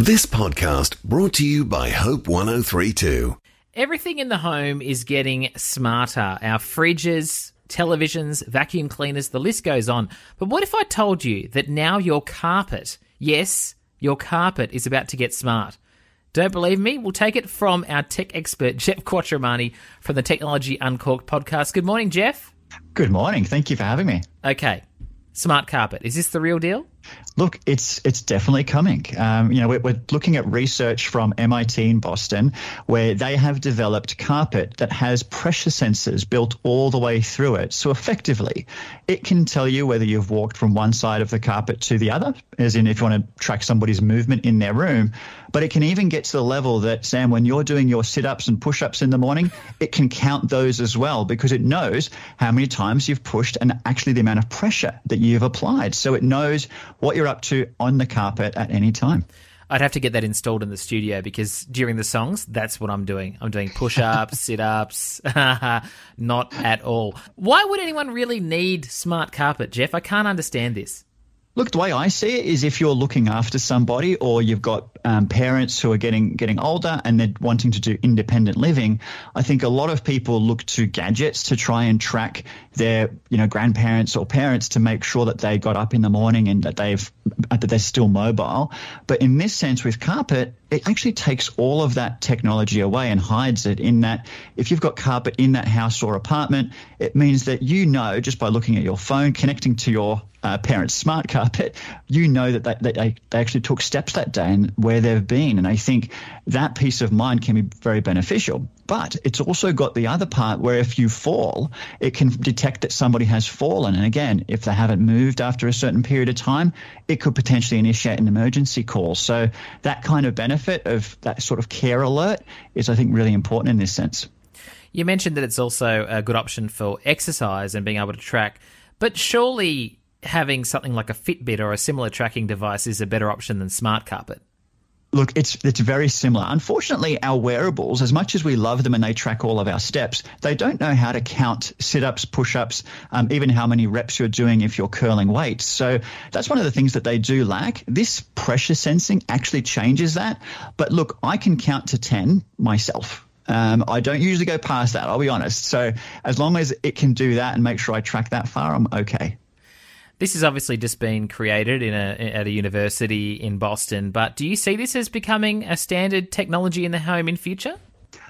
This podcast brought to you by Hope 1032. Everything in the home is getting smarter. Our fridges, televisions, vacuum cleaners, the list goes on. But what if I told you that now your carpet, yes, your carpet is about to get smart? Don't believe me? We'll take it from our tech expert, Jeff Quattromani from the Technology Uncorked podcast. Good morning, Jeff. Good morning. Thank you for having me. Okay. Smart carpet. Is this the real deal? Look, it's it's definitely coming. Um, you know, we're, we're, looking at research from MIT in Boston, where they have developed carpet that has pressure sensors built all the way through it. So effectively, it can tell you whether you've walked from one side of the carpet to the other, as in if you want to track somebody's movement in their room. But it can even get to the level that Sam, when you're doing your sit-ups and push-ups in the morning, it can count those as well because it knows how many times you've pushed and actually the amount of pressure that you've applied. So it knows what you're up to on the carpet at any time. I'd have to get that installed in the studio because during the songs, that's what I'm doing. I'm doing push ups, sit ups. Not at all. Why would anyone really need smart carpet, Jeff? I can't understand this. Look, the way I see it is if you're looking after somebody or you've got um, parents who are getting getting older and they're wanting to do independent living, I think a lot of people look to gadgets to try and track their you know grandparents or parents to make sure that they got up in the morning and that they've that they're still mobile. But in this sense, with carpet, it actually takes all of that technology away and hides it in that if you've got carpet in that house or apartment, it means that you know just by looking at your phone, connecting to your uh, parents' smart carpet, you know that they, that they, they actually took steps that day and where they've been. And I think that peace of mind can be very beneficial. But it's also got the other part where if you fall, it can detect that somebody has fallen. And again, if they haven't moved after a certain period of time, it could potentially initiate an emergency call. So that kind of benefit of that sort of care alert is, I think, really important in this sense. You mentioned that it's also a good option for exercise and being able to track, but surely having something like a Fitbit or a similar tracking device is a better option than smart carpet. Look, it's it's very similar. Unfortunately, our wearables, as much as we love them and they track all of our steps, they don't know how to count sit-ups, push-ups, um, even how many reps you're doing if you're curling weights. So that's one of the things that they do lack. This pressure sensing actually changes that. But look, I can count to ten myself. Um, I don't usually go past that. I'll be honest. So as long as it can do that and make sure I track that far, I'm okay. This has obviously just been created in a, at a university in Boston, but do you see this as becoming a standard technology in the home in future?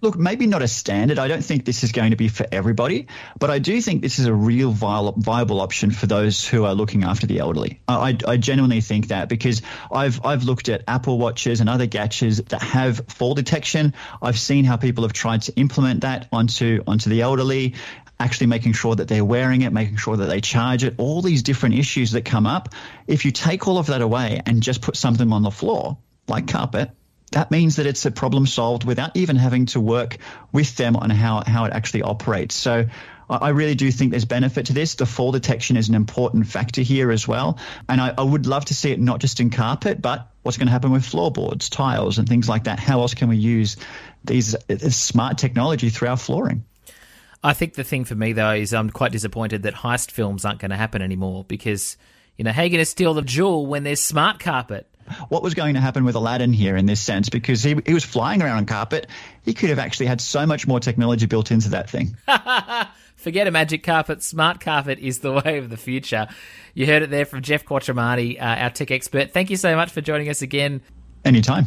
Look, maybe not a standard. I don't think this is going to be for everybody, but I do think this is a real viable option for those who are looking after the elderly. I, I genuinely think that because I've I've looked at Apple watches and other gadgets that have fall detection. I've seen how people have tried to implement that onto onto the elderly, actually making sure that they're wearing it, making sure that they charge it, all these different issues that come up. If you take all of that away and just put something on the floor, like carpet, that means that it's a problem solved without even having to work with them on how, how it actually operates. So I really do think there's benefit to this. The fall detection is an important factor here as well. And I, I would love to see it not just in carpet, but what's going to happen with floorboards, tiles, and things like that. How else can we use these uh, smart technology through our flooring? I think the thing for me though is I'm quite disappointed that heist films aren't going to happen anymore because you know how are you going to steal the jewel when there's smart carpet? What was going to happen with Aladdin here in this sense? Because he, he was flying around on carpet, he could have actually had so much more technology built into that thing. Forget a magic carpet. Smart carpet is the way of the future. You heard it there from Jeff Quattromani, uh, our tech expert. Thank you so much for joining us again. Anytime.